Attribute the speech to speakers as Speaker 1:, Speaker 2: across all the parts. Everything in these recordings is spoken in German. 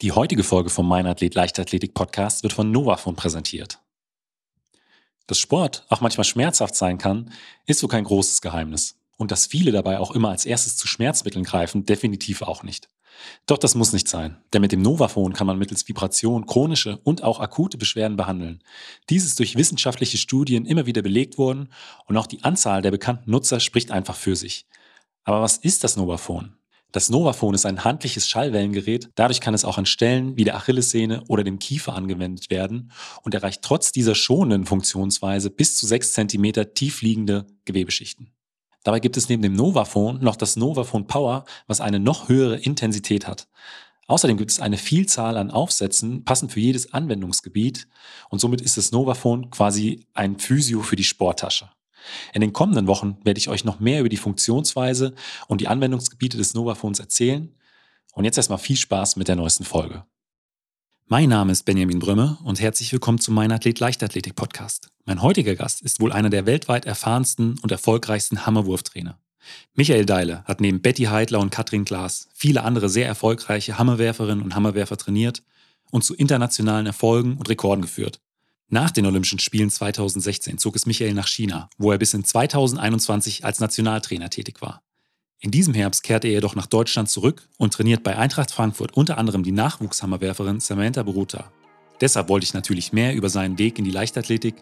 Speaker 1: Die heutige Folge vom Mein Athlet Leichtathletik Podcast wird von Novafon präsentiert. Dass Sport auch manchmal schmerzhaft sein kann, ist so kein großes Geheimnis. Und dass viele dabei auch immer als erstes zu Schmerzmitteln greifen, definitiv auch nicht. Doch das muss nicht sein, denn mit dem Novafon kann man mittels Vibration chronische und auch akute Beschwerden behandeln. Dies ist durch wissenschaftliche Studien immer wieder belegt worden und auch die Anzahl der bekannten Nutzer spricht einfach für sich. Aber was ist das Novafon? Das Novaphone ist ein handliches Schallwellengerät. Dadurch kann es auch an Stellen wie der Achillessehne oder dem Kiefer angewendet werden und erreicht trotz dieser schonenden Funktionsweise bis zu 6 cm tief liegende Gewebeschichten. Dabei gibt es neben dem Novaphone noch das Novaphone Power, was eine noch höhere Intensität hat. Außerdem gibt es eine Vielzahl an Aufsätzen, passend für jedes Anwendungsgebiet und somit ist das Novaphone quasi ein Physio für die Sporttasche. In den kommenden Wochen werde ich euch noch mehr über die Funktionsweise und die Anwendungsgebiete des Novaphones erzählen. Und jetzt erstmal viel Spaß mit der neuesten Folge. Mein Name ist Benjamin Brömme und herzlich willkommen zu Mein Athlet Leichtathletik Podcast. Mein heutiger Gast ist wohl einer der weltweit erfahrensten und erfolgreichsten Hammerwurftrainer. Michael Deile hat neben Betty Heidler und Katrin Klaas viele andere sehr erfolgreiche Hammerwerferinnen und Hammerwerfer trainiert und zu internationalen Erfolgen und Rekorden geführt. Nach den Olympischen Spielen 2016 zog es Michael nach China, wo er bis in 2021 als Nationaltrainer tätig war. In diesem Herbst kehrte er jedoch nach Deutschland zurück und trainiert bei Eintracht Frankfurt unter anderem die Nachwuchshammerwerferin Samantha Boruta. Deshalb wollte ich natürlich mehr über seinen Weg in die Leichtathletik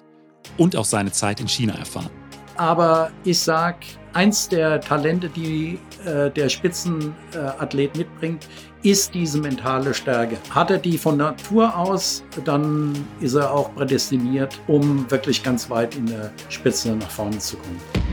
Speaker 1: und auch seine Zeit in China erfahren.
Speaker 2: Aber ich sage, eins der Talente, die äh, der Spitzenathlet mitbringt, ist diese mentale Stärke. Hat er die von Natur aus, dann ist er auch prädestiniert, um wirklich ganz weit in der Spitze nach vorne zu kommen.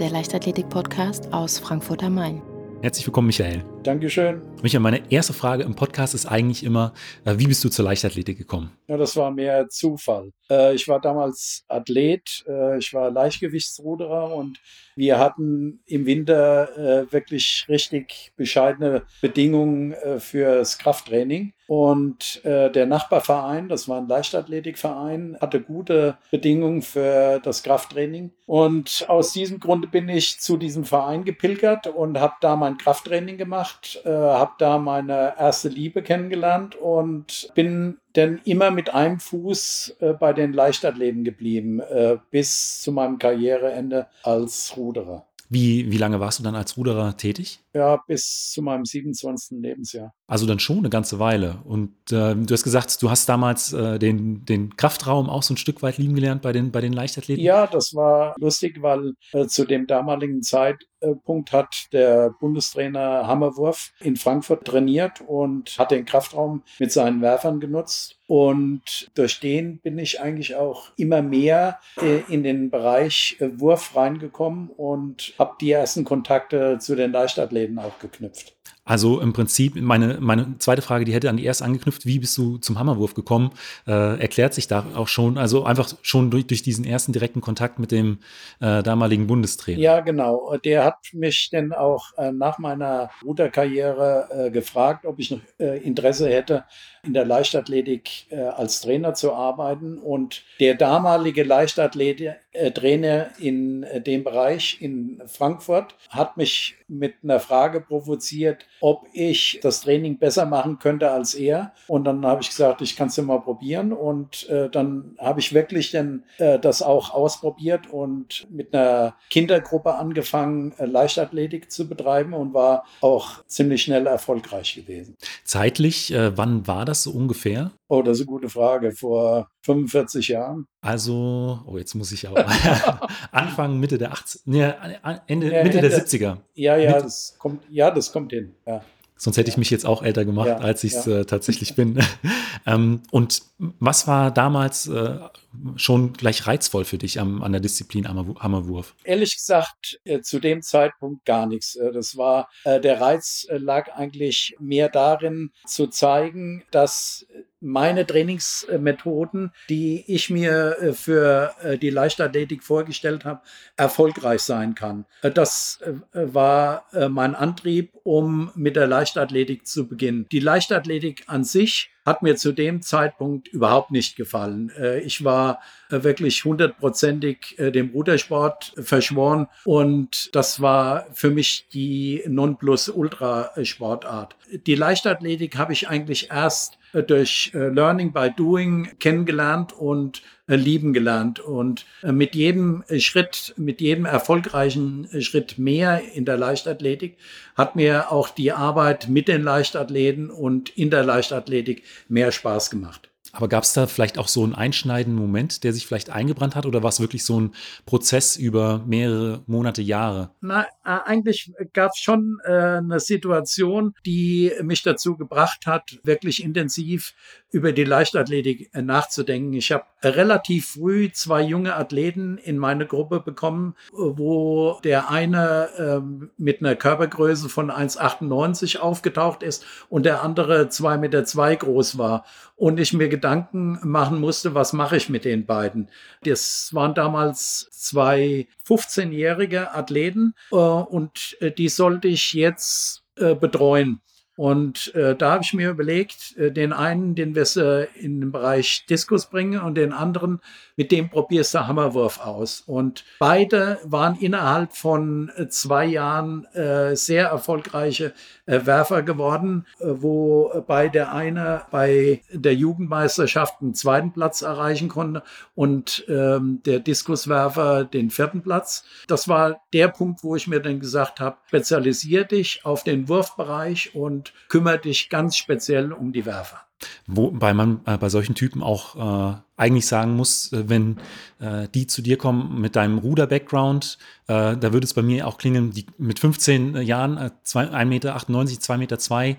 Speaker 3: Der Leichtathletik-Podcast aus Frankfurt am Main.
Speaker 1: Herzlich willkommen, Michael.
Speaker 2: Dankeschön.
Speaker 1: Michael, meine erste Frage im Podcast ist eigentlich immer, äh, wie bist du zur Leichtathletik gekommen?
Speaker 2: Ja, das war mehr Zufall. Äh, ich war damals Athlet, äh, ich war Leichtgewichtsruderer und wir hatten im Winter wirklich richtig bescheidene Bedingungen fürs Krafttraining. Und der Nachbarverein, das war ein Leichtathletikverein, hatte gute Bedingungen für das Krafttraining. Und aus diesem Grunde bin ich zu diesem Verein gepilgert und habe da mein Krafttraining gemacht gemacht, äh, habe da meine erste Liebe kennengelernt und bin dann immer mit einem Fuß äh, bei den Leichtathleten geblieben, äh, bis zu meinem Karriereende als Ruderer.
Speaker 1: Wie, wie lange warst du dann als Ruderer tätig?
Speaker 2: Ja, bis zu meinem 27. Lebensjahr.
Speaker 1: Also dann schon eine ganze Weile. Und äh, du hast gesagt, du hast damals äh, den, den Kraftraum auch so ein Stück weit lieben gelernt bei den, bei den Leichtathleten?
Speaker 2: Ja, das war lustig, weil äh, zu dem damaligen Zeitpunkt hat der Bundestrainer Hammerwurf in Frankfurt trainiert und hat den Kraftraum mit seinen Werfern genutzt. Und durch den bin ich eigentlich auch immer mehr äh, in den Bereich äh, Wurf reingekommen und habe die ersten Kontakte zu den Leichtathleten auch geknüpft.
Speaker 1: Also im Prinzip, meine, meine zweite Frage, die hätte an die erste angeknüpft, wie bist du zum Hammerwurf gekommen, äh, erklärt sich da auch schon, also einfach schon durch, durch diesen ersten direkten Kontakt mit dem äh, damaligen Bundestrainer.
Speaker 2: Ja, genau. Der hat mich dann auch äh, nach meiner Ruderkarriere äh, gefragt, ob ich noch äh, Interesse hätte, in der Leichtathletik äh, als Trainer zu arbeiten. Und der damalige Leichtathletik-Trainer in dem Bereich in Frankfurt hat mich mit einer Frage provoziert, ob ich das Training besser machen könnte als er. Und dann habe ich gesagt, ich kann es ja mal probieren. Und äh, dann habe ich wirklich dann, äh, das auch ausprobiert und mit einer Kindergruppe angefangen, äh, Leichtathletik zu betreiben und war auch ziemlich schnell erfolgreich gewesen.
Speaker 1: Zeitlich, äh, wann war das so ungefähr?
Speaker 2: Oh, das ist eine gute Frage. Vor 45 Jahren.
Speaker 1: Also, oh, jetzt muss ich auch. Anfang, Mitte der 80 nee, Ende, ja, Mitte Ende, der 70er.
Speaker 2: Ja, ja, Mitte. das kommt, ja, das kommt hin. Ja.
Speaker 1: Sonst hätte ich mich jetzt auch älter gemacht, ja, als ich es ja. äh, tatsächlich bin. ähm, und was war damals äh, schon gleich reizvoll für dich am, an der Disziplin Hammerwurf?
Speaker 2: Ehrlich gesagt, äh, zu dem Zeitpunkt gar nichts. Äh, das war, äh, der Reiz äh, lag eigentlich mehr darin, zu zeigen, dass meine Trainingsmethoden, die ich mir äh, für äh, die Leichtathletik vorgestellt habe, erfolgreich sein kann. Äh, das war mein Antrieb, um mit der Leichtathletik zu beginnen. Die Leichtathletik an sich hat mir zu dem Zeitpunkt überhaupt nicht gefallen. Ich war wirklich hundertprozentig dem Rudersport verschworen und das war für mich die Nonplusultra-Sportart. Die Leichtathletik habe ich eigentlich erst äh, durch äh, Learning by Doing kennengelernt und äh, lieben gelernt. Und mit jedem Schritt, mit jedem erfolgreichen Schritt mehr in der Leichtathletik hat mir auch die Arbeit mit den Leichtathleten und in der Leichtathletik mehr Spaß gemacht.
Speaker 1: Aber gab es da vielleicht auch so einen einschneidenden Moment, der sich vielleicht eingebrannt hat oder war es wirklich so ein Prozess über mehrere Monate, Jahre?
Speaker 2: Na, eigentlich gab es schon äh, eine Situation, die mich dazu gebracht hat, wirklich intensiv über die Leichtathletik äh, nachzudenken. Ich habe relativ früh zwei junge Athleten in meine Gruppe bekommen, wo der eine äh, mit einer Körpergröße von 1,98 aufgetaucht ist und der andere zwei Meter zwei groß war. Und ich mir Gedanken machen musste, was mache ich mit den beiden. Das waren damals zwei 15-jährige Athleten äh, und äh, die sollte ich jetzt äh, betreuen. Und äh, da habe ich mir überlegt, äh, den einen, den wir äh, in den Bereich Diskus bringen und den anderen, mit dem probierst du Hammerwurf aus. Und beide waren innerhalb von äh, zwei Jahren äh, sehr erfolgreiche äh, Werfer geworden, äh, wobei der eine bei der Jugendmeisterschaft einen zweiten Platz erreichen konnte und ähm, der Diskuswerfer den vierten Platz. Das war der Punkt, wo ich mir dann gesagt habe, spezialisier dich auf den Wurfbereich und kümmere dich ganz speziell um die Werfer.
Speaker 1: Wobei man äh, bei solchen Typen auch äh, eigentlich sagen muss, äh, wenn äh, die zu dir kommen mit deinem Ruder-Background, äh, da würde es bei mir auch klingen, die mit 15 Jahren, äh, 1,98 Meter, 2,2 Meter, zwei,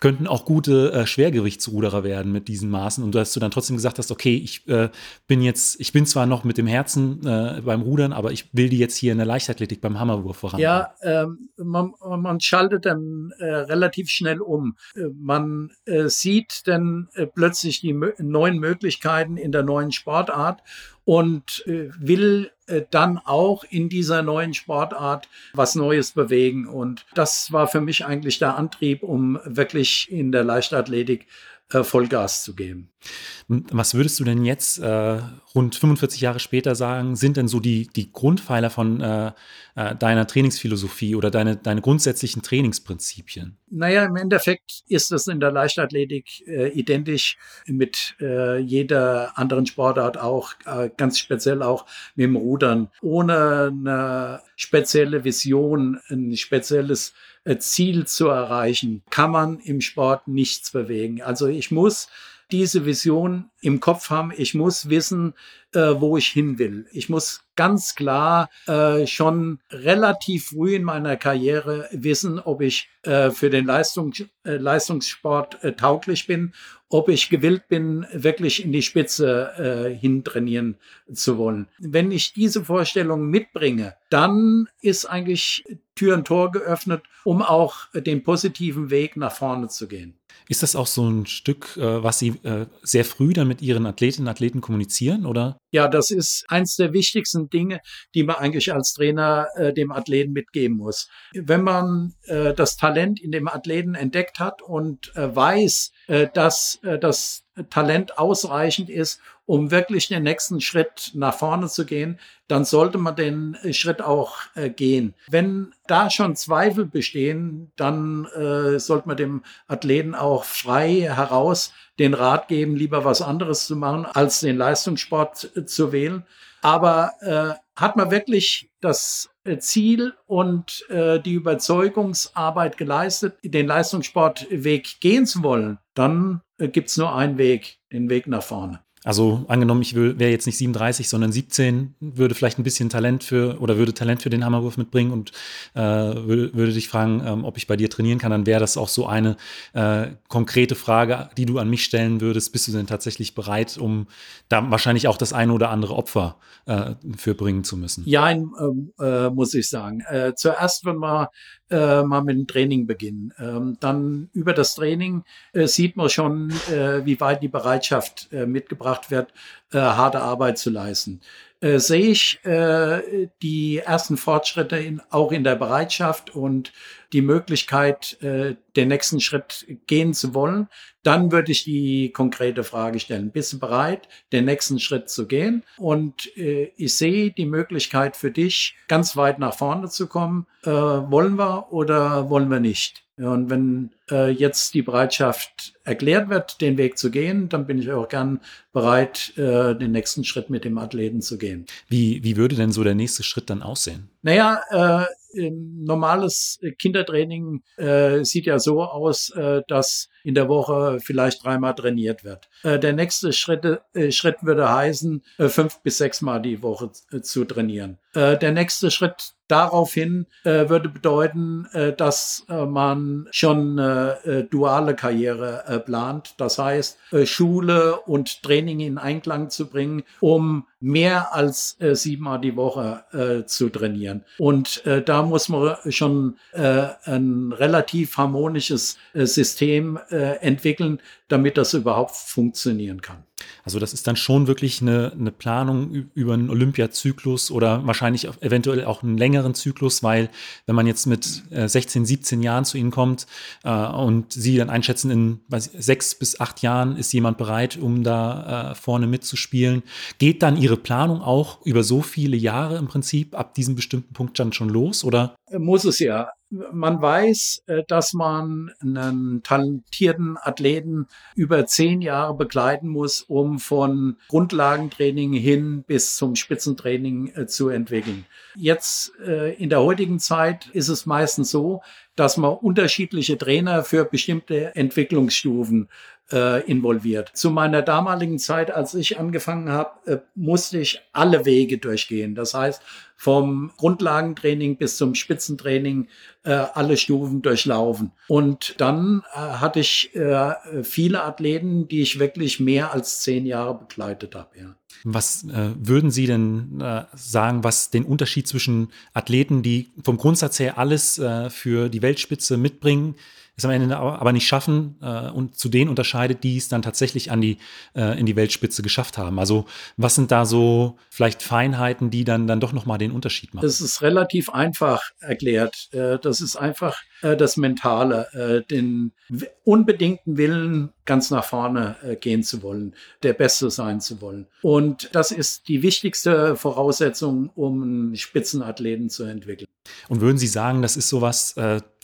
Speaker 1: könnten auch gute äh, Schwergewichtsruderer werden mit diesen Maßen. Und dass du dann trotzdem gesagt hast, okay, ich äh, bin jetzt, ich bin zwar noch mit dem Herzen äh, beim Rudern, aber ich will die jetzt hier in der Leichtathletik beim Hammerwurf voran.
Speaker 2: Ja, ähm, man, man schaltet dann äh, relativ schnell um. Äh, man äh, sieht dann plötzlich die neuen Möglichkeiten in der neuen Sportart und will dann auch in dieser neuen Sportart was Neues bewegen. Und das war für mich eigentlich der Antrieb, um wirklich in der Leichtathletik äh, Vollgas zu geben.
Speaker 1: Was würdest du denn jetzt äh, rund 45 Jahre später sagen, sind denn so die, die Grundpfeiler von äh, äh, deiner Trainingsphilosophie oder deine, deine grundsätzlichen Trainingsprinzipien?
Speaker 2: Naja, im Endeffekt ist es in der Leichtathletik äh, identisch mit jeder anderen Sportart auch, ganz speziell auch mit dem Rudern. Ohne eine spezielle Vision, ein spezielles Ziel zu erreichen, kann man im Sport nichts bewegen. Also ich muss diese Vision im Kopf haben. Ich muss wissen, äh, wo ich hin will. Ich muss ganz klar äh, schon relativ früh in meiner Karriere wissen, ob ich äh, für den Leistung, äh, Leistungssport äh, tauglich bin, ob ich gewillt bin, wirklich in die Spitze äh, hintrainieren zu wollen. Wenn ich diese Vorstellung mitbringe, dann ist eigentlich Tür und Tor geöffnet, um auch den positiven Weg nach vorne zu gehen.
Speaker 1: Ist das auch so ein Stück, äh, was Sie äh, sehr früh dann mit Ihren Athletinnen und Athleten kommunizieren, oder?
Speaker 2: Ja, das ist eins der wichtigsten Dinge, die man eigentlich als Trainer äh, dem Athleten mitgeben muss. Wenn man das Talent in dem Athleten entdeckt hat und weiß, dass das Talent ausreichend ist, um wirklich den nächsten Schritt nach vorne zu gehen, dann sollte man den Schritt auch äh, gehen. Wenn da schon Zweifel bestehen, dann äh, sollte man dem Athleten auch frei heraus den Rat geben, lieber was anderes zu machen, als den Leistungssport äh, zu wählen. Aber äh, hat man wirklich das äh, Ziel und äh, die Überzeugungsarbeit geleistet, den Leistungssportweg gehen zu wollen, dann äh, gibt es nur einen Weg, den Weg nach vorne.
Speaker 1: Also angenommen, ich wäre jetzt nicht 37, sondern 17, würde vielleicht ein bisschen Talent für oder würde Talent für den Hammerwurf mitbringen und äh, würde, würde dich fragen, ähm, ob ich bei dir trainieren kann, dann wäre das auch so eine äh, konkrete Frage, die du an mich stellen würdest. Bist du denn tatsächlich bereit, um da wahrscheinlich auch das eine oder andere Opfer äh, für bringen zu müssen?
Speaker 2: Ja, ähm, äh, muss ich sagen. Äh, zuerst, wenn wir äh, mal mit dem Training beginnen, ähm, dann über das Training äh, sieht man schon, äh, wie weit die Bereitschaft äh, mitgebracht wird, äh, harte Arbeit zu leisten. Äh, sehe ich die ersten Fortschritte in, auch in der Bereitschaft und die Möglichkeit, den nächsten Schritt gehen zu wollen, dann würde ich die konkrete Frage stellen. Bist du bereit, den nächsten Schritt zu gehen? Und äh, ich sehe die Möglichkeit für dich, ganz weit nach vorne zu kommen. Äh, wollen wir oder wollen wir nicht? Und wenn äh, jetzt die Bereitschaft erklärt wird, den Weg zu gehen, dann bin ich auch gern bereit, äh, den nächsten Schritt mit dem Athleten zu gehen.
Speaker 1: Wie, wie würde denn so der nächste Schritt dann aussehen?
Speaker 2: Naja, äh, normales Kindertraining äh, sieht ja so aus, äh, dass in der Woche vielleicht dreimal trainiert wird. Äh, der nächste Schritt, äh, Schritt würde heißen, äh, fünf bis sechsmal die Woche zu trainieren. Der nächste Schritt daraufhin würde bedeuten, dass man schon äh, duale Karriere plant. Das heißt, Schule und Training in Einklang zu bringen, um mehr als siebenmal die Woche zu trainieren. Und da muss man schon ein relativ harmonisches System äh, entwickeln, damit das überhaupt funktionieren kann.
Speaker 1: Also das ist dann schon wirklich eine, eine Planung über einen Olympiazyklus oder wahrscheinlich eventuell auch einen längeren Zyklus, weil wenn man jetzt mit 16, äh, 17 Jahren zu Ihnen kommt äh, und Sie dann einschätzen, in weiß sechs bis acht Jahren ist jemand bereit, um da äh, vorne mitzuspielen, geht dann Ihre Planung auch über so viele Jahre im Prinzip ab diesem bestimmten Punkt dann schon los oder?
Speaker 2: Muss es ja man weiß, äh, dass man einen talentierten Athleten über zehn Jahre begleiten muss, um von Grundlagentraining hin bis zum Spitzentraining äh, zu entwickeln. Jetzt äh, in der heutigen Zeit ist es meistens so, dass man unterschiedliche Trainer für bestimmte Entwicklungsstufen äh, involviert. Zu meiner damaligen Zeit, als ich angefangen habe, äh, musste ich alle Wege durchgehen. Das heißt, vom Grundlagentraining bis zum Spitzentraining äh, alle Stufen durchlaufen. Und dann äh, hatte ich äh, viele Athleten, die ich wirklich mehr als zehn Jahre begleitet habe. Ja.
Speaker 1: Was äh, würden Sie denn äh, sagen, was den Unterschied zwischen Athleten, die vom Grundsatz her alles äh, für die Weltspitze mitbringen, es am Ende aber nicht schaffen äh, und zu denen unterscheidet, die es dann tatsächlich an die, äh, in die Weltspitze geschafft haben. Also was sind da so vielleicht Feinheiten, die dann, dann doch nochmal den Unterschied machen?
Speaker 2: Das ist relativ einfach erklärt. Äh, das ist einfach äh, das Mentale, äh, den unbedingten Willen, ganz nach vorne äh, gehen zu wollen, der Beste sein zu wollen. Und das ist die wichtigste Voraussetzung, um einen Spitzenathleten zu entwickeln.
Speaker 1: Und würden Sie sagen, das ist sowas,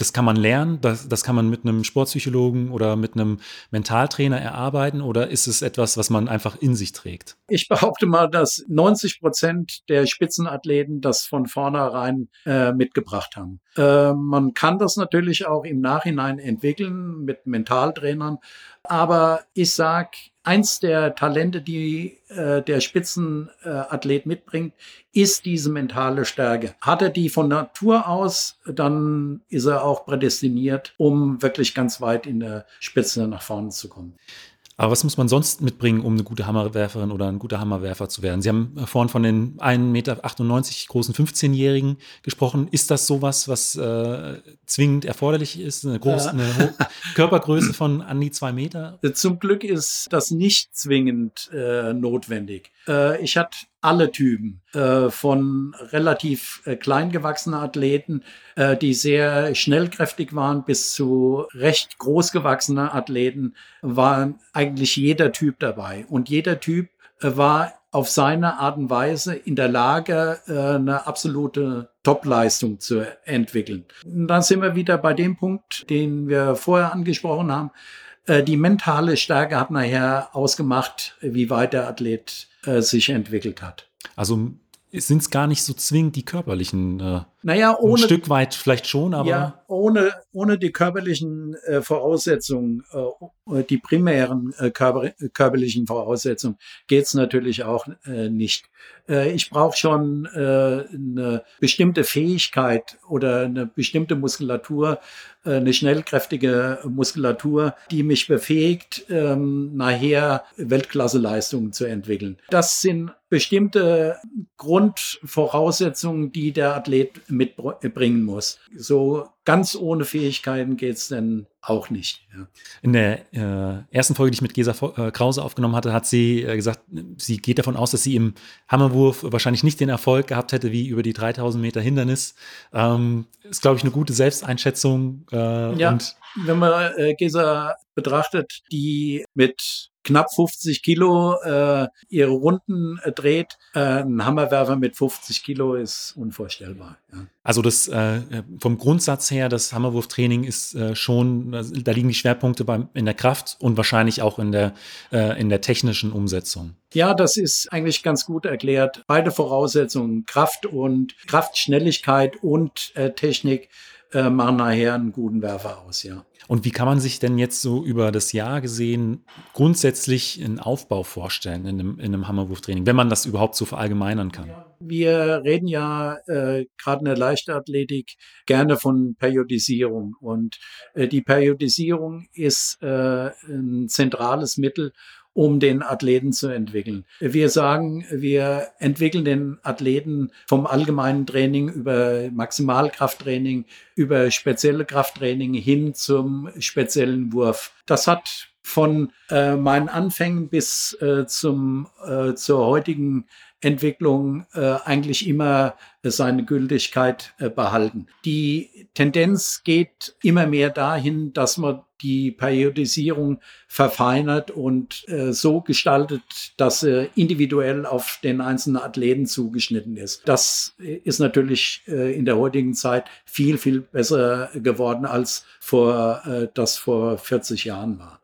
Speaker 1: das kann man lernen, das, das kann man mit einem Sportpsychologen oder mit einem Mentaltrainer erarbeiten oder ist es etwas, was man einfach in sich trägt?
Speaker 2: Ich behaupte mal, dass 90 Prozent der Spitzenathleten das von vornherein äh, mitgebracht haben. Äh, man kann das natürlich auch im Nachhinein entwickeln mit Mentaltrainern. Aber ich sag, eins der Talente, die äh, der Spitzenathlet mitbringt, ist diese mentale Stärke. Hat er die von Natur aus, dann ist er auch prädestiniert, um wirklich ganz weit in der Spitze nach vorne zu kommen.
Speaker 1: Aber was muss man sonst mitbringen, um eine gute Hammerwerferin oder ein guter Hammerwerfer zu werden? Sie haben vorhin von den 1,98 Meter großen 15-Jährigen gesprochen. Ist das sowas, was äh, zwingend erforderlich ist? Eine, große, ja. eine Körpergröße von an die zwei Meter?
Speaker 2: Zum Glück ist das nicht zwingend äh, notwendig. Äh, ich hatte alle Typen, äh, von relativ äh, klein gewachsenen Athleten, äh, die sehr schnellkräftig waren, bis zu recht groß gewachsenen Athleten, war eigentlich jeder Typ dabei. Und jeder Typ äh, war auf seine Art und Weise in der Lage, äh, eine absolute Topleistung zu entwickeln. Und dann sind wir wieder bei dem Punkt, den wir vorher angesprochen haben. Äh, die mentale Stärke hat nachher ausgemacht, wie weit der Athlet äh, sich entwickelt hat.
Speaker 1: Also sind es gar nicht so zwingend die körperlichen äh,
Speaker 2: Naja, ohne.
Speaker 1: Ein Stück weit vielleicht schon, aber. Ja,
Speaker 2: ohne, ohne die körperlichen äh, Voraussetzungen, äh, die primären äh, körper, körperlichen Voraussetzungen, geht's natürlich auch äh, nicht. Äh, ich brauche schon äh, eine bestimmte Fähigkeit oder eine bestimmte Muskulatur, äh, eine schnellkräftige Muskulatur, die mich befähigt, ähm, nachher Weltklasseleistungen zu entwickeln. Das sind bestimmte Grundvoraussetzungen, die der Athlet mitbringen muss. So ganz ohne Fähigkeiten geht's denn auch nicht. Ja.
Speaker 1: In der äh, ersten Folge, die ich mit Gesa äh, Krause aufgenommen hatte, hat sie äh, gesagt, sie geht davon aus, dass sie im Hammerwurf wahrscheinlich nicht den Erfolg gehabt hätte wie über die 3000 Meter Hindernis. Ähm, ist, glaube ich, eine gute Selbsteinschätzung.
Speaker 2: Äh, ja, wenn man äh, Gesa betrachtet, die mit knapp 50 Kilo äh, ihre Runden äh, dreht. Äh, ein Hammerwerfer mit 50 Kilo ist unvorstellbar. Ja.
Speaker 1: Also das äh, vom Grundsatz her, das Hammerwurftraining ist äh, schon, da liegen die Schwerpunkte beim, in der Kraft und wahrscheinlich auch in der, äh, in der technischen Umsetzung.
Speaker 2: Ja, das ist eigentlich ganz gut erklärt. Beide Voraussetzungen, Kraft und Kraftschnelligkeit und äh, Technik äh, machen nachher einen guten Werfer aus, ja.
Speaker 1: Und wie kann man sich denn jetzt so über das Jahr gesehen grundsätzlich einen Aufbau vorstellen in einem, in einem Hammerwurftraining, wenn man das überhaupt so verallgemeinern kann?
Speaker 2: Wir reden ja äh, gerade in der Leichtathletik gerne von Periodisierung. Und äh, die Periodisierung ist äh, ein zentrales Mittel, um den Athleten zu entwickeln. Wir sagen, wir entwickeln den Athleten vom allgemeinen Training über Maximalkrafttraining, über spezielle Krafttraining hin zum speziellen Wurf. Das hat von äh, meinen Anfängen bis äh, zum, äh, zur heutigen Entwicklung äh, eigentlich immer seine Gültigkeit äh, behalten. Die Tendenz geht immer mehr dahin, dass man die Periodisierung verfeinert und äh, so gestaltet, dass sie individuell auf den einzelnen Athleten zugeschnitten ist. Das ist natürlich äh, in der heutigen Zeit viel, viel besser geworden, als vor, äh, das vor 40 Jahren war.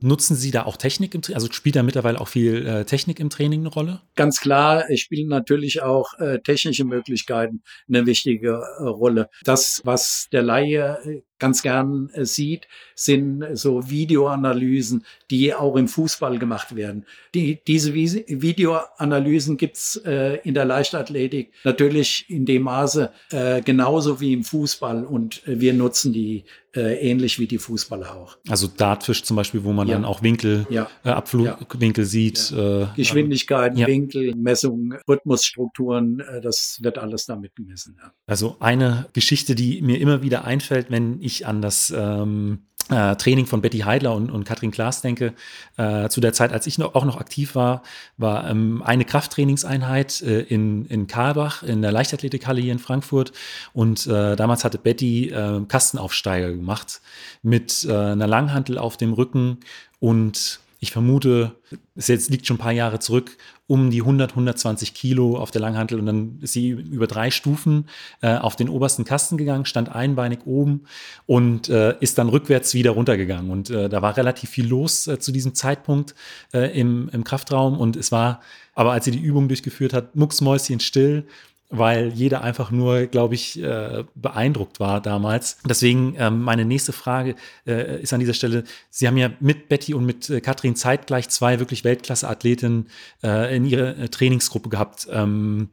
Speaker 1: Nutzen Sie da auch Technik im Training? Also spielt da mittlerweile auch viel äh, Technik im Training eine Rolle?
Speaker 2: Ganz klar, spielen natürlich auch äh, technische Möglichkeiten eine wichtige äh, Rolle. Das, was der Laie äh, ganz gern äh, sieht, sind so Videoanalysen, die auch im Fußball gemacht werden. Die, diese Videoanalysen gibt's äh, in der Leichtathletik natürlich in dem Maße äh, genauso wie im Fußball und äh, wir nutzen die äh, ähnlich wie die Fußballer auch.
Speaker 1: Also Dartfisch zum Beispiel, wo man ja. dann auch Winkel, ja. äh, Abflugwinkel ja. sieht.
Speaker 2: Äh, Geschwindigkeiten, Winkel, Messungen, Rhythmusstrukturen, äh, das wird alles damit gemessen.
Speaker 1: Also eine Geschichte, die mir immer wieder einfällt, wenn ich an das ähm, äh, Training von Betty Heidler und, und Katrin Klaas denke, äh, zu der Zeit, als ich noch, auch noch aktiv war, war ähm, eine Krafttrainingseinheit äh, in, in Karlbach, in der Leichtathletikhalle hier in Frankfurt. Und äh, damals hatte Betty äh, Kastenaufsteiger gemacht mit äh, einer Langhantel auf dem Rücken und ich vermute, es jetzt liegt schon ein paar Jahre zurück, um die 100, 120 Kilo auf der Langhantel und dann ist sie über drei Stufen äh, auf den obersten Kasten gegangen, stand einbeinig oben und äh, ist dann rückwärts wieder runtergegangen. Und äh, da war relativ viel los äh, zu diesem Zeitpunkt äh, im, im Kraftraum und es war, aber als sie die Übung durchgeführt hat, mucksmäuschen still weil jeder einfach nur, glaube ich, äh, beeindruckt war damals. Deswegen ähm, meine nächste Frage äh, ist an dieser Stelle, Sie haben ja mit Betty und mit äh, Katrin zeitgleich zwei wirklich Weltklasse-Athletinnen in Ihrer Trainingsgruppe gehabt. Ähm,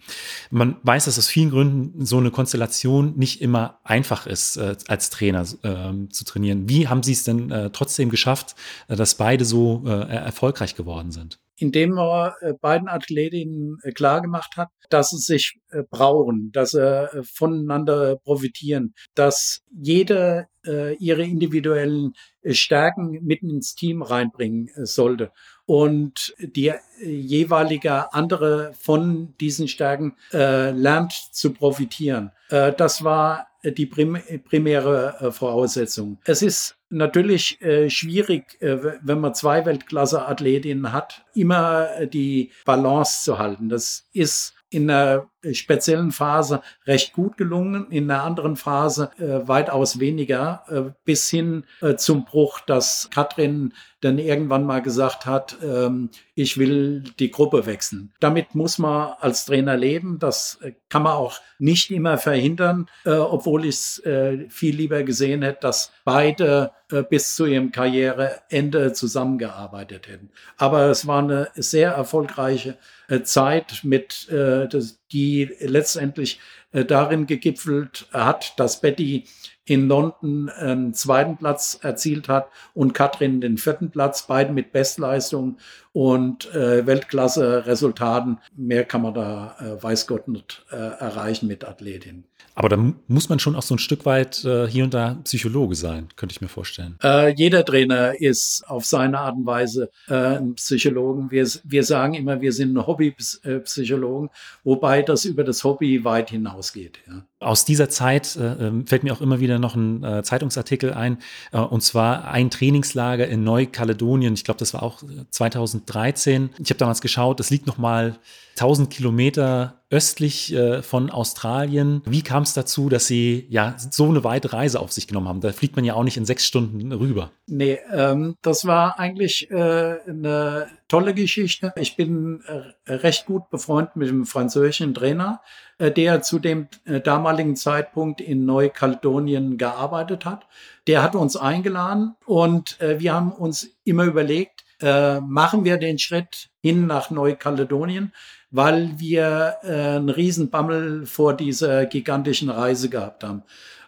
Speaker 1: man weiß, dass aus vielen Gründen so eine Konstellation nicht immer einfach ist, als Trainer zu trainieren. Wie haben Sie es denn trotzdem geschafft, dass beide so erfolgreich geworden sind?
Speaker 2: Indem er äh, beiden Athletinnen äh, klar gemacht hat, dass sie sich äh, brauchen, dass sie voneinander profitieren, dass jede ihre individuellen Stärken mitten ins Team reinbringen sollte und die jeweilige andere von diesen Stärken lernt zu profitieren. das war die primäre Voraussetzung. Es ist natürlich äh, schwierig, äh, wenn man zwei Weltklasse-Athletinnen hat, immer die Balance zu halten. Das ist in einer speziellen Phase recht gut gelungen, in einer anderen Phase äh, weitaus weniger, äh, bis hin äh, zum Bruch, dass Katrin dann irgendwann mal gesagt hat, ähm, ich will die Gruppe wechseln. Damit muss man als Trainer leben. Das äh, kann man auch nicht immer verhindern, äh, obwohl ich es äh, viel lieber gesehen hätte, dass beide äh, bis zu ihrem Karriereende zusammengearbeitet hätten. Aber es war eine sehr erfolgreiche äh, Zeit, mit, äh, das, die letztendlich darin gegipfelt hat, dass Betty in London einen zweiten Platz erzielt hat und Katrin den vierten Platz, beide mit Bestleistung und äh, Weltklasse-Resultaten. Mehr kann man da, äh, weiß Gott, nicht äh, erreichen mit Athletin.
Speaker 1: Aber da muss man schon auch so ein Stück weit äh, hier und da Psychologe sein, könnte ich mir vorstellen.
Speaker 2: Äh, jeder Trainer ist auf seine Art und Weise äh, ein Psychologen. Wir, wir sagen immer, wir sind Hobbypsychologen, wobei das über das Hobby weit hinausgeht. Ja.
Speaker 1: Aus dieser Zeit äh, ähm, fällt mir auch immer wieder noch ein äh, Zeitungsartikel ein, äh, und zwar ein Trainingslager in Neukaledonien. Ich glaube, das war auch 2013. Ich habe damals geschaut, das liegt noch mal 1000 Kilometer östlich äh, von Australien. Wie kam es dazu, dass Sie ja so eine weite Reise auf sich genommen haben? Da fliegt man ja auch nicht in sechs Stunden rüber.
Speaker 2: Nee, ähm, das war eigentlich äh, eine tolle Geschichte. Ich bin äh, recht gut befreundet mit dem französischen Trainer, äh, der zu dem äh, damaligen Zeitpunkt in Neukaledonien gearbeitet hat. Der hat uns eingeladen und äh, wir haben uns immer überlegt, machen wir den Schritt hin nach Neukaledonien weil wir äh, einen Riesenbammel vor dieser gigantischen Reise gehabt haben.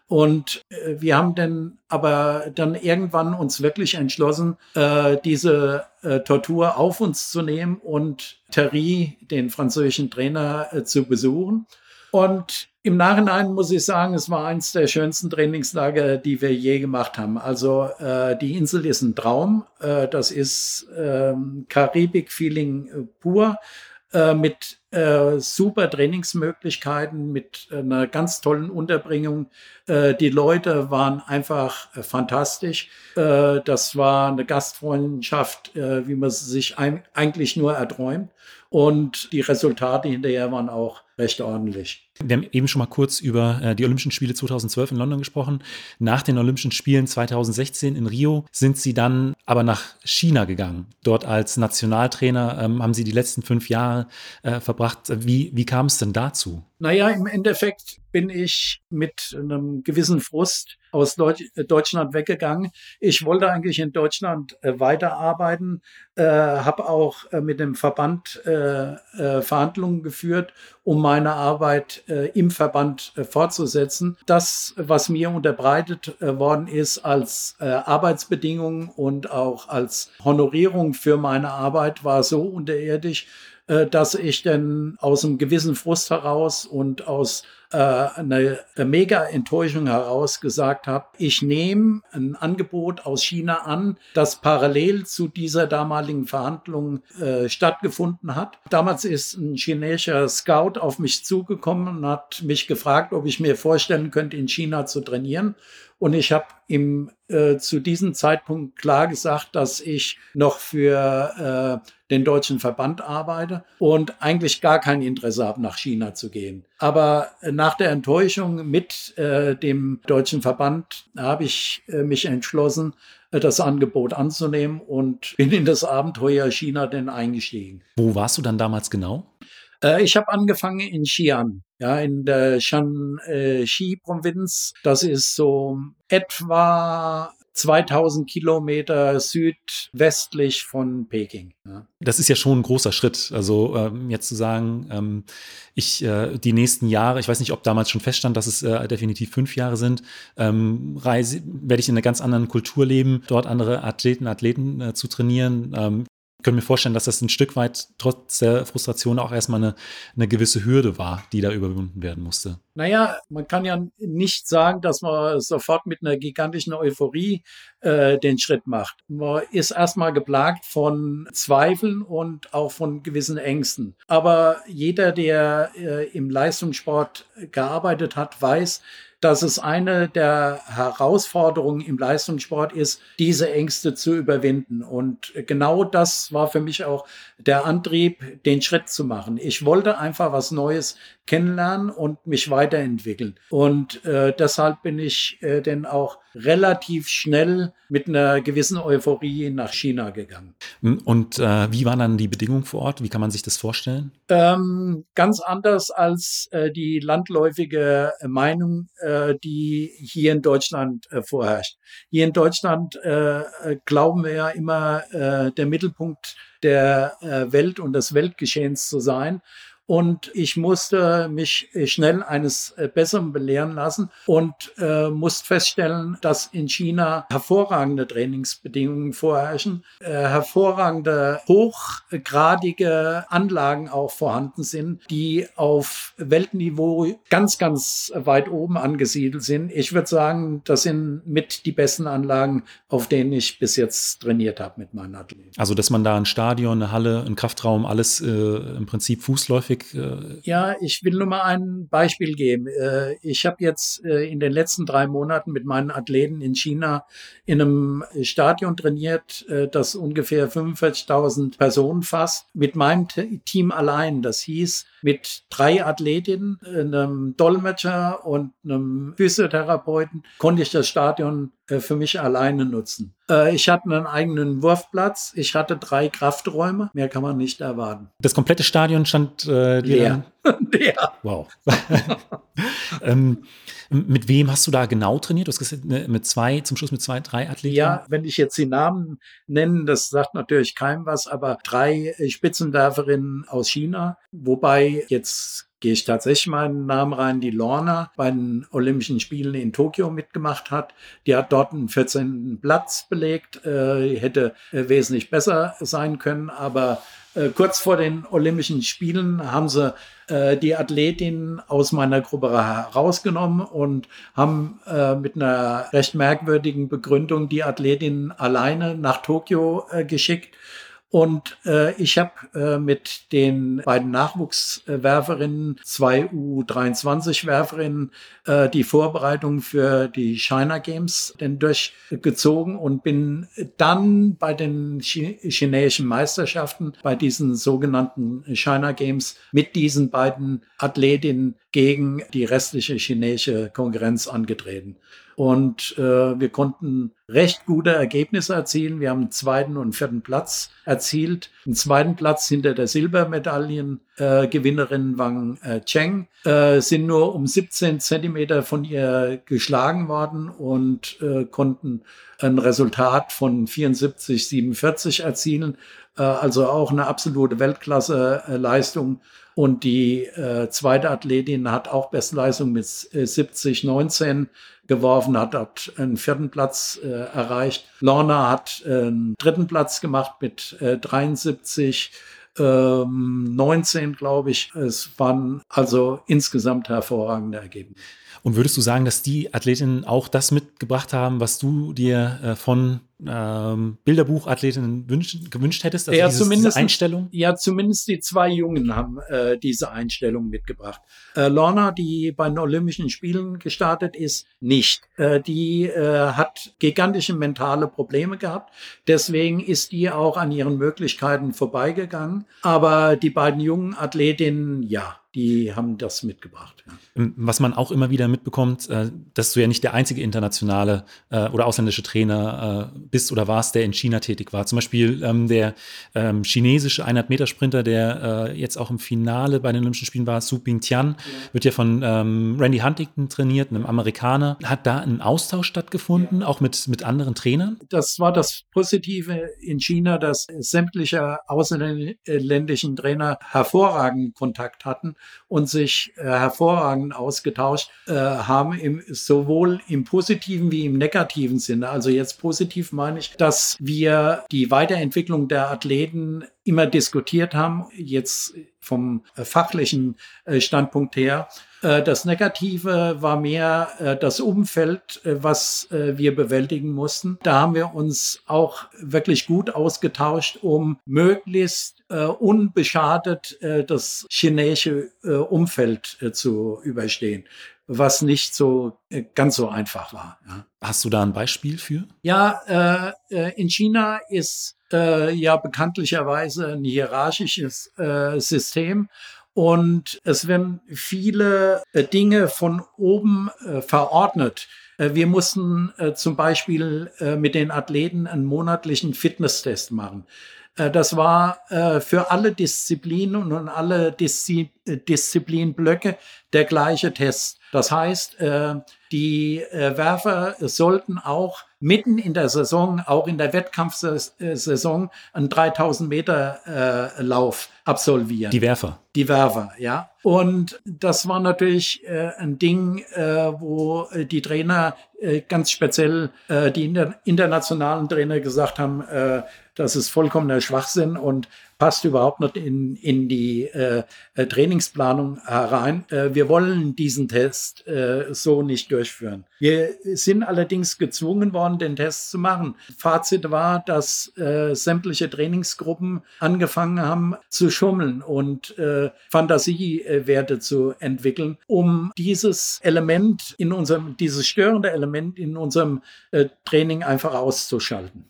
Speaker 2: Und äh, wir haben dann aber dann irgendwann uns wirklich entschlossen, äh, diese äh, Tortur auf uns zu nehmen und Terry, den französischen Trainer, äh, zu besuchen. Und im Nachhinein muss ich sagen, es war eins der schönsten Trainingslager, die wir je gemacht haben. Also äh, die Insel ist ein Traum. Äh, das ist ähm, Karibik-Feeling äh, pur. Äh, mit äh, super Trainingsmöglichkeiten, mit einer ganz tollen Unterbringung. Äh, die Leute waren einfach äh, fantastisch. Äh, das war eine Gastfreundschaft, wie man sie sich eigentlich nur erträumt. Und die Resultate hinterher waren auch recht ordentlich.
Speaker 1: Wir haben eben schon mal kurz über äh, die Olympischen Spiele 2012 in London gesprochen. Nach den Olympischen Spielen 2016 in Rio sind Sie dann aber nach China gegangen. Dort als Nationaltrainer ähm, haben Sie die letzten fünf Jahre äh, verbracht. Wie, wie kam es denn dazu?
Speaker 2: Naja, im Endeffekt bin ich mit einem gewissen Frust aus äh, Deutschland weggegangen. Ich wollte eigentlich in Deutschland äh, weiterarbeiten, äh, habe auch äh, mit dem Verband äh, äh, Verhandlungen geführt, um meine Arbeit im Verband fortzusetzen. Das, was mir unterbreitet worden ist als Arbeitsbedingungen und auch als Honorierung für meine Arbeit, war so unterirdisch, äh, dass ich dann aus einem gewissen Frust heraus und aus äh, einer mega Enttäuschung heraus gesagt habe, ich nehme ein Angebot aus China an, das parallel zu dieser damaligen Verhandlung äh, stattgefunden hat. Damals ist ein chinesischer Scout auf mich zugekommen und hat mich gefragt, ob ich mir vorstellen könnte, in China zu trainieren. Und ich habe ihm äh, zu diesem Zeitpunkt klar gesagt, dass ich noch für äh, den deutschen Verband arbeite und eigentlich gar kein Interesse habe, nach China zu gehen. Aber nach der Enttäuschung mit äh, dem deutschen Verband habe ich äh, mich entschlossen, äh, das Angebot anzunehmen und bin in das Abenteuer China denn eingestiegen.
Speaker 1: Wo warst du dann damals genau?
Speaker 2: Äh, ich habe angefangen in Xi'an, ja, in der Shanxi-Provinz. Das ist so etwa 2000 Kilometer südwestlich von Peking. Ja.
Speaker 1: Das ist ja schon ein großer Schritt. Also ähm, jetzt zu sagen, ähm, ich äh, die nächsten Jahre, ich weiß nicht, ob damals schon feststand, dass es äh, definitiv fünf Jahre sind, ähm, reise, werde ich in einer ganz anderen Kultur leben, dort andere Athleten, Athleten äh, zu trainieren. Könnte mir vorstellen, dass das ein Stück weit trotz der Frustration auch erstmal eine, eine gewisse Hürde war, die da überwunden werden musste.
Speaker 2: Naja, man kann ja nicht sagen, dass man sofort mit einer gigantischen Euphorie äh, den Schritt macht. Man ist erstmal geplagt von Zweifeln und auch von gewissen Ängsten. Aber jeder, der äh, im Leistungssport gearbeitet hat, weiß, dass es eine der Herausforderungen im Leistungssport ist, diese Ängste zu überwinden. Und genau das war für mich auch der Antrieb, den Schritt zu machen. Ich wollte einfach was Neues kennenlernen und mich weiterentwickeln. Und äh, deshalb bin ich äh, denn auch relativ schnell mit einer gewissen Euphorie nach China gegangen.
Speaker 1: Und äh, wie waren dann die Bedingungen vor Ort? Wie kann man sich das vorstellen?
Speaker 2: Ähm, ganz anders als äh, die landläufige Meinung, äh, die hier in Deutschland äh, vorherrscht. Hier in Deutschland äh, äh glauben wir ja immer, der Mittelpunkt der Welt und des Weltgeschehens zu sein. Und ich musste mich schnell eines äh, Besseren belehren lassen und äh, musste feststellen, dass in China hervorragende Trainingsbedingungen vorherrschen, äh, hervorragende, hochgradige Anlagen auch vorhanden sind, die auf Weltniveau ganz, ganz weit oben angesiedelt sind. Ich würde sagen, das sind mit die besten Anlagen, auf denen ich bis jetzt trainiert habe mit meinen Athleten.
Speaker 1: Also, dass man da ein Stadion, eine Halle, ein Kraftraum, alles äh, im Prinzip fußläufig häufig.
Speaker 2: Äh ja, ich will nur mal ein Beispiel geben. Äh, ich habe jetzt äh, in den letzten drei Monaten mit meinen Athleten in China in einem Stadion trainiert, äh, das ungefähr 45.000 Personen fasst, mit meinem Team allein. Das hieß, mit drei Athletinnen, einem Dolmetscher und einem Physiotherapeuten konnte ich das Stadion für mich alleine nutzen. Ich hatte einen eigenen Wurfplatz, ich hatte drei Krafträume, mehr kann man nicht erwarten.
Speaker 1: Das komplette Stadion stand äh,
Speaker 2: leer. leer.
Speaker 1: Wow. ähm, mit wem hast du da genau trainiert? Du hast gesagt, ne, mit zwei, zum Schluss mit zwei, drei Athleten?
Speaker 2: Ja, wenn ich jetzt die Namen nenne, das sagt natürlich keinem was, aber drei Spitzenwerferinnen aus China, wobei jetzt gehe ich tatsächlich meinen Namen rein, die Lorna bei den Olympischen Spielen in Tokio mitgemacht hat. Die hat dort einen 14. Platz belegt, äh, hätte äh, wesentlich besser sein können, aber äh, kurz vor den Olympischen Spielen haben sie äh, die Athletin aus meiner Gruppe herausgenommen und haben äh, mit einer recht merkwürdigen Begründung die Athletin alleine nach Tokio äh, geschickt und äh, ich habe äh, mit den beiden Nachwuchswerferinnen, zwei U23-Werferinnen, äh, die Vorbereitung für die China Games denn durchgezogen und bin dann bei den Ch chinesischen Meisterschaften, bei diesen sogenannten China Games, mit diesen beiden Athletinnen gegen die restliche chinesische Konkurrenz angetreten. Und äh, wir konnten recht gute Ergebnisse erzielen. Wir haben einen zweiten und vierten Platz erzielt. Einen zweiten Platz hinter der Silbermedaillengewinnerin äh, Wang äh, Cheng äh, sind nur um 17 Zentimeter von ihr geschlagen worden und äh, konnten ein Resultat von 74, 47 erzielen. Äh, also auch eine absolute Weltklasse-Leistung. Und die äh, zweite Athletin hat auch Bestleistung mit äh, 70, 19 geworfen, hat dort einen vierten Platz äh, erreicht. Lorna hat äh, einen dritten Platz gemacht mit äh, 73. Ähm, 19, glaube ich. Es waren also insgesamt hervorragende Ergebnisse.
Speaker 1: Und würdest du sagen, dass die Athletinnen auch das mitgebracht haben, was du dir äh, von ähm, Bilderbuchathletinnen gewünscht hättest?
Speaker 2: Also ja, dieses, zumindest, Einstellung? Ja, zumindest die zwei Jungen haben äh, diese Einstellung mitgebracht. Äh, Lorna, die bei den Olympischen Spielen gestartet ist, nicht. Äh, die äh, hat gigantische mentale Probleme gehabt. Deswegen ist die auch an ihren Möglichkeiten vorbeigegangen. Aber die beiden jungen Athletinnen, ja, die haben das mitgebracht. Ja.
Speaker 1: Ähm, was man auch immer wieder mitbekommt, äh, dass du ja nicht der einzige internationale äh, oder ausländische Trainer äh, bist oder warst, der in China tätig war. Zum Beispiel ähm, der ähm, chinesische 100-Meter-Sprinter, der jetzt auch im Finale bei den Olympischen Spielen war, Su Bingtian, ja. wird ja von Randy Huntington trainiert, einem Amerikaner. Hat da ein Austausch stattgefunden, ja. auch mit, mit anderen Trainern?
Speaker 2: Das war das Positive in China, dass sämtliche ausländischen Trainer hervorragenden Kontakt hatten und sich äh, hervorragend ausgetauscht äh, haben, im, sowohl im positiven wie im negativen Sinne. Also jetzt positiv meine ich, dass wir die Weiterentwicklung der Athleten immer diskutiert haben, jetzt vom äh, fachlichen äh, Standpunkt her. Äh, das Negative war mehr das Umfeld, was wir bewältigen mussten. Da haben wir uns auch wirklich gut ausgetauscht, um möglichst unbeschadet das chinesische Umfeld zu überstehen. was nicht so ganz so einfach war. Ja.
Speaker 1: Hast du da ein Beispiel für?
Speaker 2: Ja, äh in China ist äh, ja bekanntlicherweise ein hierarchisches äh, System und es werden viele äh, Dinge von oben äh, verordnet. Äh, wir mussten äh, zum Beispiel mit den Athleten einen monatlichen Fitnesstest machen. Das war für alle Disziplinen und alle Diszi Disziplinblöcke der gleiche Test. Das heißt, äh, die Werfer sollten auch mitten in der Saison, auch in der Wettkampfsaison, einen 3000 Meter Lauf absolvieren.
Speaker 1: Die Werfer.
Speaker 2: Die Werfer, ja. Und das war natürlich ein Ding, wo die Trainer ganz speziell, die internationalen Trainer gesagt haben, das ist vollkommener Schwachsinn und passt überhaupt nicht in, in die äh, äh, Trainingsplanung herein. Äh, wir wollen diesen Test äh, so nicht durchführen. Wir sind allerdings gezwungen worden, den Test zu machen. Fazit war, dass äh, sämtliche Trainingsgruppen angefangen haben zu schummeln und äh, Fantasiewerte zu entwickeln, um dieses Element in unserem, dieses störende Element in unserem äh, Training einfach auszuschalten.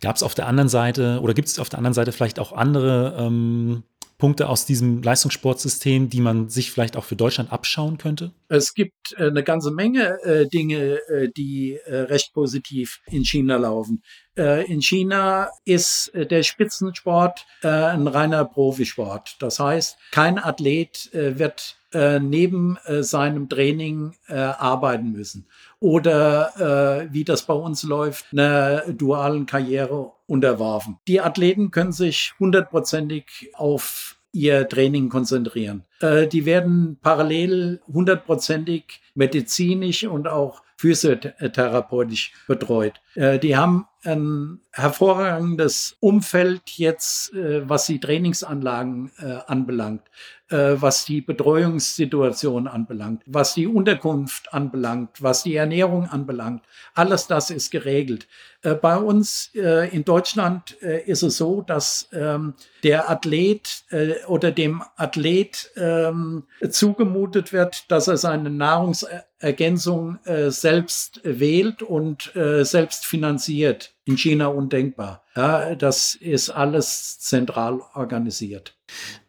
Speaker 1: Gab es auf der anderen Seite oder gibt es auf der anderen Seite vielleicht auch andere andere ähm, Punkte aus diesem Leistungssportsystem, die man sich vielleicht auch für Deutschland abschauen könnte?
Speaker 2: Es gibt äh, eine ganze Menge äh, Dinge, äh, die recht positiv in China laufen. In China ist der Spitzensport ein reiner Profisport. Das heißt, kein Athlet wird neben seinem Training arbeiten müssen oder wie das bei uns läuft, einer dualen Karriere unterworfen. Die Athleten können sich hundertprozentig auf ihr Training konzentrieren. Äh, die werden parallel hundertprozentig medizinisch und auch physiotherapeutisch betreut. Äh, die haben ein hervorragendes Umfeld jetzt, äh, was die Trainingsanlagen äh, anbelangt, äh, was die Betreuungssituation anbelangt, was die Unterkunft anbelangt, was die Ernährung anbelangt. Alles das ist geregelt. Äh, bei uns äh, in Deutschland ist es so, dass ähm, der Athlet oder dem Athlet ähm, zugemutet wird, dass er seine Nahrungsergänzung selbst wählt und selbst finanziert in China undenkbar. Ja, das ist alles zentral organisiert.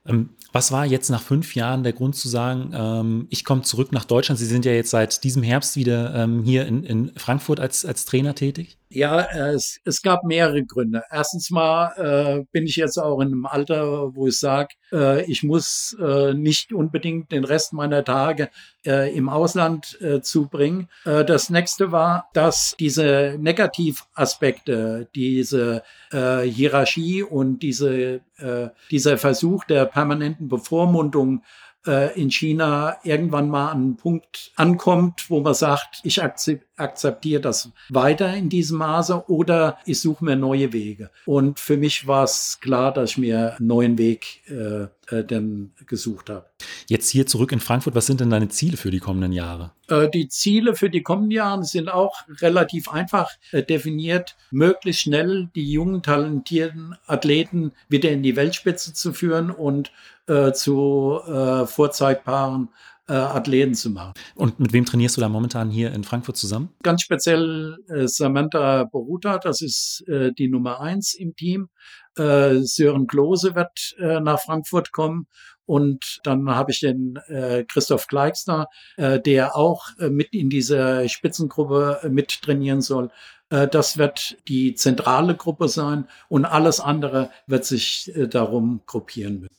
Speaker 1: Ähm, was war jetzt nach fünf Jahren der Grund zu sagen, ähm, ich komme zurück nach Deutschland? Sie sind ja jetzt seit diesem Herbst wieder ähm, hier in, in Frankfurt als, als Trainer tätig.
Speaker 2: Ja, es, es gab mehrere Gründe. Erstens mal äh, bin ich jetzt auch in einem Alter, wo ich sage, äh, ich muss äh, nicht unbedingt den Rest meiner Tage äh, im Ausland äh, zubringen. Äh, das nächste war, dass diese Negativaspekte, diese Hierarchie und diese, dieser Versuch der permanenten Bevormundung äh, in China irgendwann mal an einen Punkt ankommt, wo man sagt, ich akzeptiere das weiter in diesem Maße oder ich suche mir neue Wege. Und für mich war es klar, dass ich mir einen neuen Weg äh, äh, dann gesucht habe.
Speaker 1: Jetzt hier zurück in Frankfurt, was sind denn deine Ziele für die kommenden Jahre?
Speaker 2: Äh, die Ziele für die kommenden Jahre sind auch relativ einfach äh, definiert, möglichst schnell die jungen, talentierten Athleten wieder in die Weltspitze zu führen und äh, zu äh, vorzeigbaren äh, Athleten zu machen.
Speaker 1: Und mit wem trainierst du da momentan hier in Frankfurt zusammen?
Speaker 2: Ganz speziell äh, Samantha Boruta, das ist äh, die Nummer eins im Team. Äh, Sören Klose wird äh, nach Frankfurt kommen und dann habe ich den äh, Christoph Kleixner, äh, der auch äh, mit in dieser Spitzengruppe äh, mit trainieren soll. Äh, das wird die zentrale Gruppe sein und alles andere wird sich äh, darum gruppieren müssen.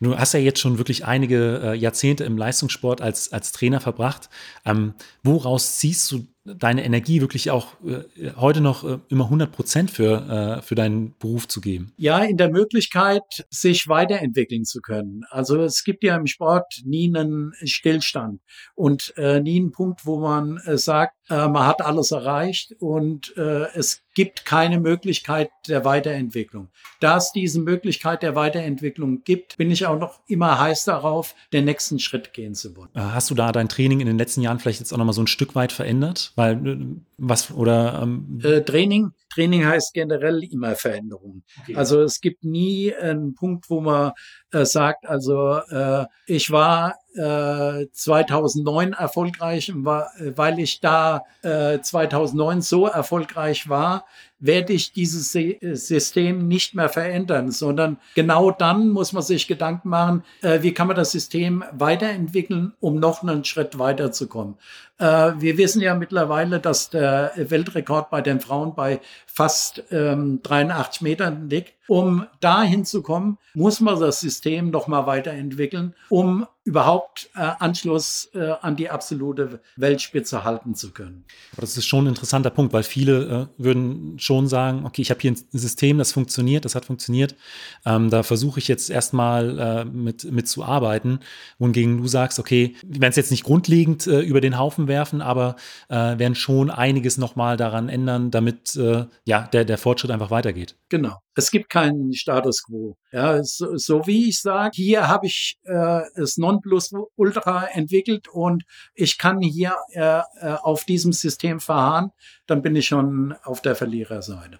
Speaker 1: Du hast ja jetzt schon wirklich einige äh, Jahrzehnte im Leistungssport als, als Trainer verbracht. Ähm, woraus ziehst du deine Energie wirklich auch äh, heute noch äh, immer 100 Prozent für, äh, für deinen Beruf zu geben?
Speaker 2: Ja, in der Möglichkeit, sich weiterentwickeln zu können. Also es gibt ja im Sport nie einen Stillstand und äh, nie einen Punkt, wo man äh, sagt, äh, man hat alles erreicht und äh, es gibt keine Möglichkeit der Weiterentwicklung. Da es diese Möglichkeit der Weiterentwicklung gibt, bin ich auch noch immer heiß darauf, den nächsten Schritt gehen zu wollen.
Speaker 1: Äh, hast du da dein Training in den letzten Jahren vielleicht jetzt auch noch mal so ein Stück weit verändert? Weil äh, Was oder ähm
Speaker 2: äh, Training? Training heißt generell immer Veränderung. Okay. Also es gibt nie einen Punkt, wo man äh, sagt, also äh, ich war äh, 2009 erfolgreich, war, weil ich da äh, 2009 so erfolgreich war, werde ich dieses System nicht mehr verändern, sondern genau dann muss man sich Gedanken machen, äh, wie kann man das System weiterentwickeln, um noch einen Schritt weiterzukommen. Äh, wir wissen ja mittlerweile, dass der Weltrekord bei den Frauen bei fast ähm, 83 Metern liegt. Um dahin zu kommen, muss man das System noch mal weiterentwickeln, um überhaupt äh, Anschluss äh, an die absolute Weltspitze halten zu können.
Speaker 1: Das ist schon ein interessanter Punkt, weil viele äh, würden schon sagen, okay, ich habe hier ein System, das funktioniert, das hat funktioniert. Ähm, da versuche ich jetzt erstmal äh, mit, mit zu arbeiten. Wohingegen du sagst, okay, wir werden es jetzt nicht grundlegend äh, über den Haufen werfen, aber äh, werden schon einiges nochmal daran ändern, damit ja, der, der Fortschritt einfach weitergeht.
Speaker 2: Genau. Es gibt keinen Status quo. Ja, so, so wie ich sage, hier habe ich äh, das Nonplusultra entwickelt und ich kann hier äh, äh, auf diesem System verharren, dann bin ich schon auf der Verliererseite.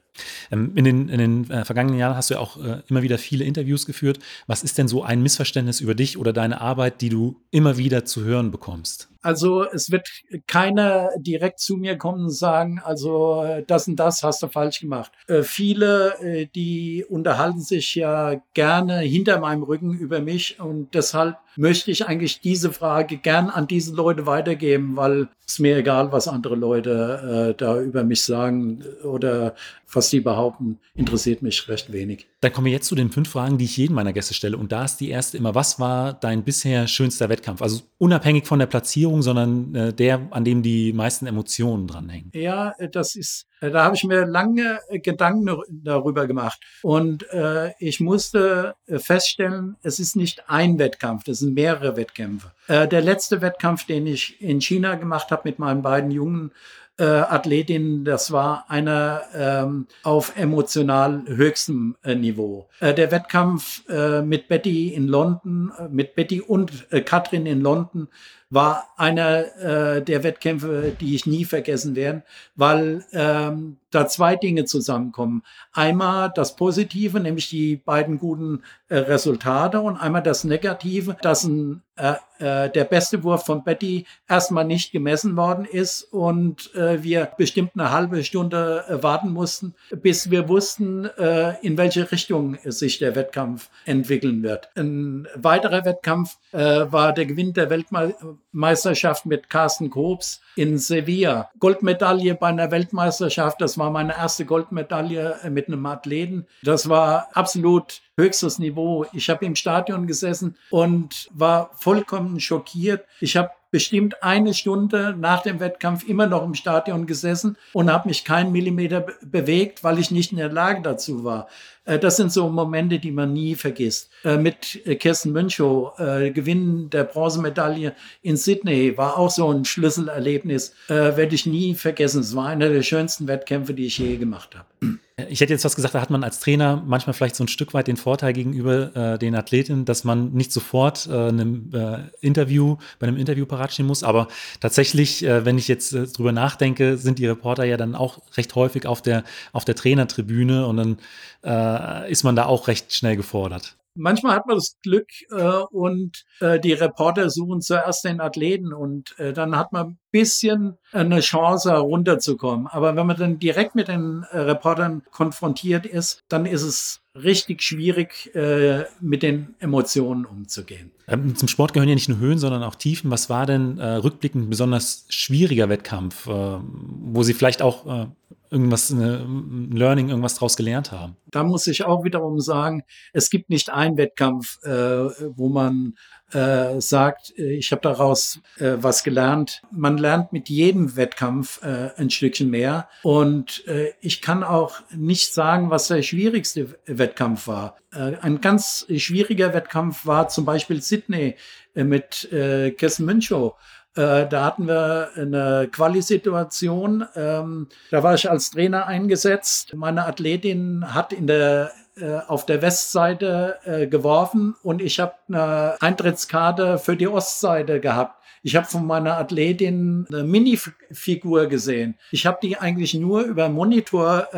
Speaker 1: Ähm, in den, in den äh, vergangenen Jahren hast du ja auch äh, immer wieder viele Interviews geführt. Was ist denn so ein Missverständnis über dich oder deine Arbeit, die du immer wieder zu hören bekommst?
Speaker 2: Also es wird keiner direkt zu mir kommen und sagen, also äh, das und das hast du falsch gemacht. Äh, viele, die unterhalten sich ja gerne hinter meinem Rücken über mich und deshalb möchte ich eigentlich diese Frage gern an diese Leute weitergeben, weil es mir egal, was andere Leute äh, da über mich sagen oder was sie behaupten, interessiert mich recht wenig.
Speaker 1: Dann kommen wir jetzt zu den fünf Fragen, die ich jedem meiner Gäste stelle. Und da ist die erste immer, was war dein bisher schönster Wettkampf? Also unabhängig von der Platzierung, sondern äh, der, an dem die meisten Emotionen dranhängen.
Speaker 2: Ja, das ist, äh, da habe ich mir lange Gedanken darüber gemacht. Und äh, ich musste äh, feststellen, es ist nicht ein Wettkampf, das sind mehrere Wettkämpfe. Äh, der letzte Wettkampf, den ich in China gemacht habe mit meinen beiden Jungen, äh, Athletin, das war einer ähm, auf emotional höchstem äh, Niveau. Äh, der Wettkampf äh, mit Betty in London, äh, mit Betty und äh, Katrin in London war einer äh, der Wettkämpfe, die ich nie vergessen werde, weil ähm, da zwei Dinge zusammenkommen. Einmal das Positive, nämlich die beiden guten äh, Resultate und einmal das Negative, dass ein, äh, äh, der beste Wurf von Betty erstmal nicht gemessen worden ist und äh, wir bestimmt eine halbe Stunde äh, warten mussten, bis wir wussten, äh, in welche Richtung sich der Wettkampf entwickeln wird. Ein weiterer Wettkampf äh, war der Gewinn der Weltmeisterschaft mit Carsten Kobs in Sevilla. Goldmedaille bei einer Weltmeisterschaft, das war meine erste Goldmedaille äh, mit einem Athleten. Das war absolut höchstes Niveau. Ich habe im Stadion gesessen und war vollkommen schockiert. Ich habe bestimmt eine Stunde nach dem Wettkampf immer noch im Stadion gesessen und habe mich keinen Millimeter bewegt, weil ich nicht in der Lage dazu war. Äh, das sind so Momente, die man nie vergisst. Äh, mit äh, Kirsten Münchow, Gewinn der Bronzemedaille in Sydney, war auch so ein Schlüsselerlebnis. Werde ich nie vergessen. Es war einer der schönsten Wettkämpfe, die ich je gemacht habe.
Speaker 1: Ich hätte jetzt was gesagt, da hat man als Trainer manchmal vielleicht so ein Stück weit den Vorteil gegenüber äh, den Athletinnen, dass man nicht sofort äh, einem äh, Interview, bei einem Interview parat stehen muss. Aber tatsächlich, äh, wenn ich jetzt äh, drüber nachdenke, sind die Reporter ja dann auch recht häufig auf der, auf der Trainertribüne und dann äh, ist man da auch recht schnell gefordert.
Speaker 2: Manchmal hat man das Glück äh, und äh, die Reporter suchen zuerst den Athleten und äh, dann hat man ein bisschen eine Chance herunterzukommen. Aber wenn man dann direkt mit den äh, Reportern konfrontiert ist, dann ist es richtig schwierig, äh, mit den Emotionen umzugehen.
Speaker 1: Ähm, zum Sport gehören ja nicht nur Höhen, sondern auch Tiefen. Was war denn äh, rückblickend besonders schwieriger Wettkampf, äh, wo Sie vielleicht auch äh, irgendwas, ein Learning, irgendwas daraus gelernt haben?
Speaker 2: Da muss ich auch wiederum sagen, es gibt nicht einen Wettkampf, äh, wo man äh, sagt, äh, ich habe daraus äh, was gelernt. Man lernt mit jedem Wettkampf äh, ein Stückchen mehr. Und äh, ich kann auch nicht sagen, was der schwierigste Wettkampf war. Äh, ein ganz schwieriger Wettkampf war zum Beispiel Sydney äh, mit äh, Kessen Münchow. Äh, da hatten wir eine Quali-Situation. Ähm, da war ich als Trainer eingesetzt. Meine Athletin hat in der äh, auf der Westseite äh, geworfen und ich habe eine Eintrittskarte für die Ostseite gehabt. Ich habe von meiner Athletin eine Minifigur gesehen. Ich habe die eigentlich nur über Monitor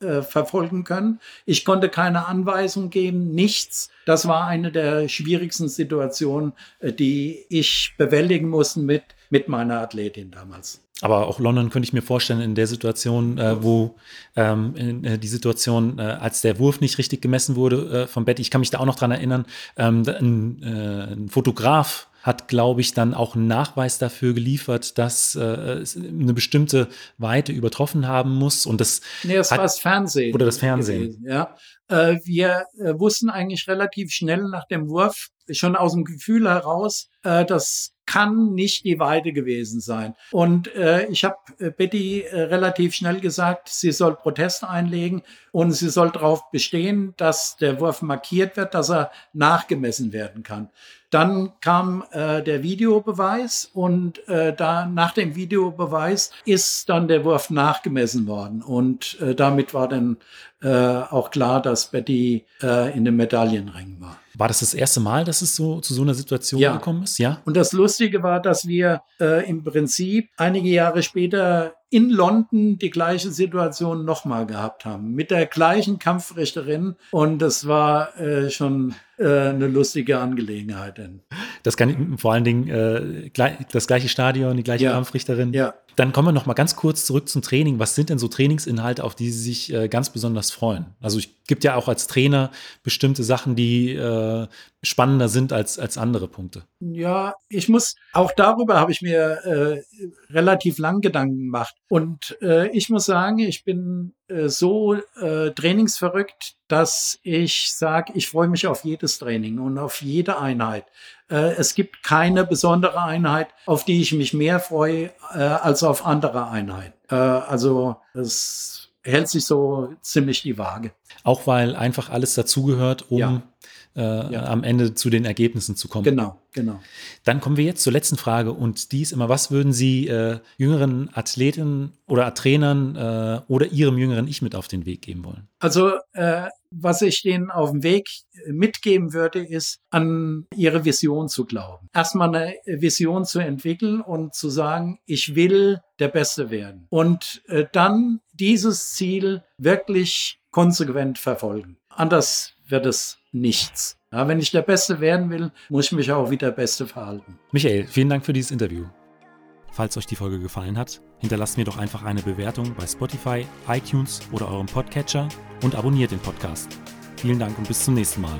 Speaker 2: äh, äh, verfolgen können. Ich konnte keine Anweisung geben, nichts. Das war eine der schwierigsten Situationen, äh, die ich bewältigen musste mit, mit meiner Athletin damals.
Speaker 1: Aber auch London könnte ich mir vorstellen, in der Situation, äh, wo ähm, in, äh, die Situation, äh, als der Wurf nicht richtig gemessen wurde äh, von Betty, ich kann mich da auch noch dran erinnern, ähm, ein, äh, ein Fotograf hat, glaube ich, dann auch einen Nachweis dafür geliefert, dass äh, eine bestimmte Weite übertroffen haben muss. Und das,
Speaker 2: nee, das
Speaker 1: hat,
Speaker 2: war das Fernsehen.
Speaker 1: Oder das Fernsehen.
Speaker 2: Gewesen, ja. Äh, wir äh, wussten eigentlich relativ schnell nach dem Wurf, schon aus dem Gefühl heraus, äh, das kann nicht die Weide gewesen sein. Und äh, ich habe äh, Betty äh, relativ schnell gesagt, sie soll Protest einlegen und sie soll darauf bestehen, dass der Wurf markiert wird, dass er nachgemessen werden kann. Dann kam äh, der Videobeweis und äh, da nach dem Videobeweis ist dann der Wurf nachgemessen worden und äh, damit war dann äh, auch klar, dass Betty äh, in den Medaillenrängen war.
Speaker 1: War das das erste Mal, dass es so zu so einer Situation
Speaker 2: Ja.
Speaker 1: gekommen ist? Ja.
Speaker 2: Und das Lustige war, dass wir äh, im Prinzip einige Jahre später in London die gleiche Situation nochmal gehabt haben, mit der gleichen Kampfrichterin. Und das war äh, schon äh, eine lustige Angelegenheit. Denn.
Speaker 1: Das kann ich- vor allen Dingen äh, gleich, das gleiche Stadion, die gleiche
Speaker 2: Ja.
Speaker 1: Kampfrichterin.
Speaker 2: Ja.
Speaker 1: Dann kommen wir noch mal ganz kurz zurück zum Training. Was sind denn so Trainingsinhalte, auf die Sie sich äh, ganz besonders freuen? Also es gibt ja auch als Trainer bestimmte Sachen, die äh, spannender sind als, als andere Punkte.
Speaker 2: Ja, ich muss, auch darüber habe ich mir äh, relativ lang Gedanken gemacht. Und äh, ich muss sagen, ich bin so äh, trainingsverrückt, dass ich sage, ich freue mich auf jedes Training und auf jede Einheit. Äh, es gibt keine besondere Einheit, auf die ich mich mehr freue äh, als auf andere Einheiten. Äh, also es hält sich so ziemlich die Waage.
Speaker 1: Auch weil einfach alles dazugehört, um
Speaker 2: Ja.
Speaker 1: Äh,
Speaker 2: Ja.
Speaker 1: am Ende zu den Ergebnissen zu kommen.
Speaker 2: Genau, genau.
Speaker 1: Dann kommen wir jetzt zur letzten Frage und die ist immer, was würden Sie äh, jüngeren Athleten oder Trainern äh, oder Ihrem jüngeren Ich mit auf den Weg geben wollen?
Speaker 2: Also, äh, was ich denen auf dem Weg mitgeben würde, ist, an ihre Vision zu glauben. Erstmal eine Vision zu entwickeln und zu sagen, ich will der Beste werden. Und äh, dann dieses Ziel wirklich konsequent verfolgen. Anders wird es nichts. Ja, wenn ich der Beste werden will, muss ich mich auch wie der Beste verhalten.
Speaker 1: Michael, vielen Dank für dieses Interview. Falls euch die Folge gefallen hat, hinterlasst mir doch einfach eine Bewertung bei Spotify, iTunes oder eurem Podcatcher und abonniert den Podcast. Vielen Dank und bis zum nächsten Mal.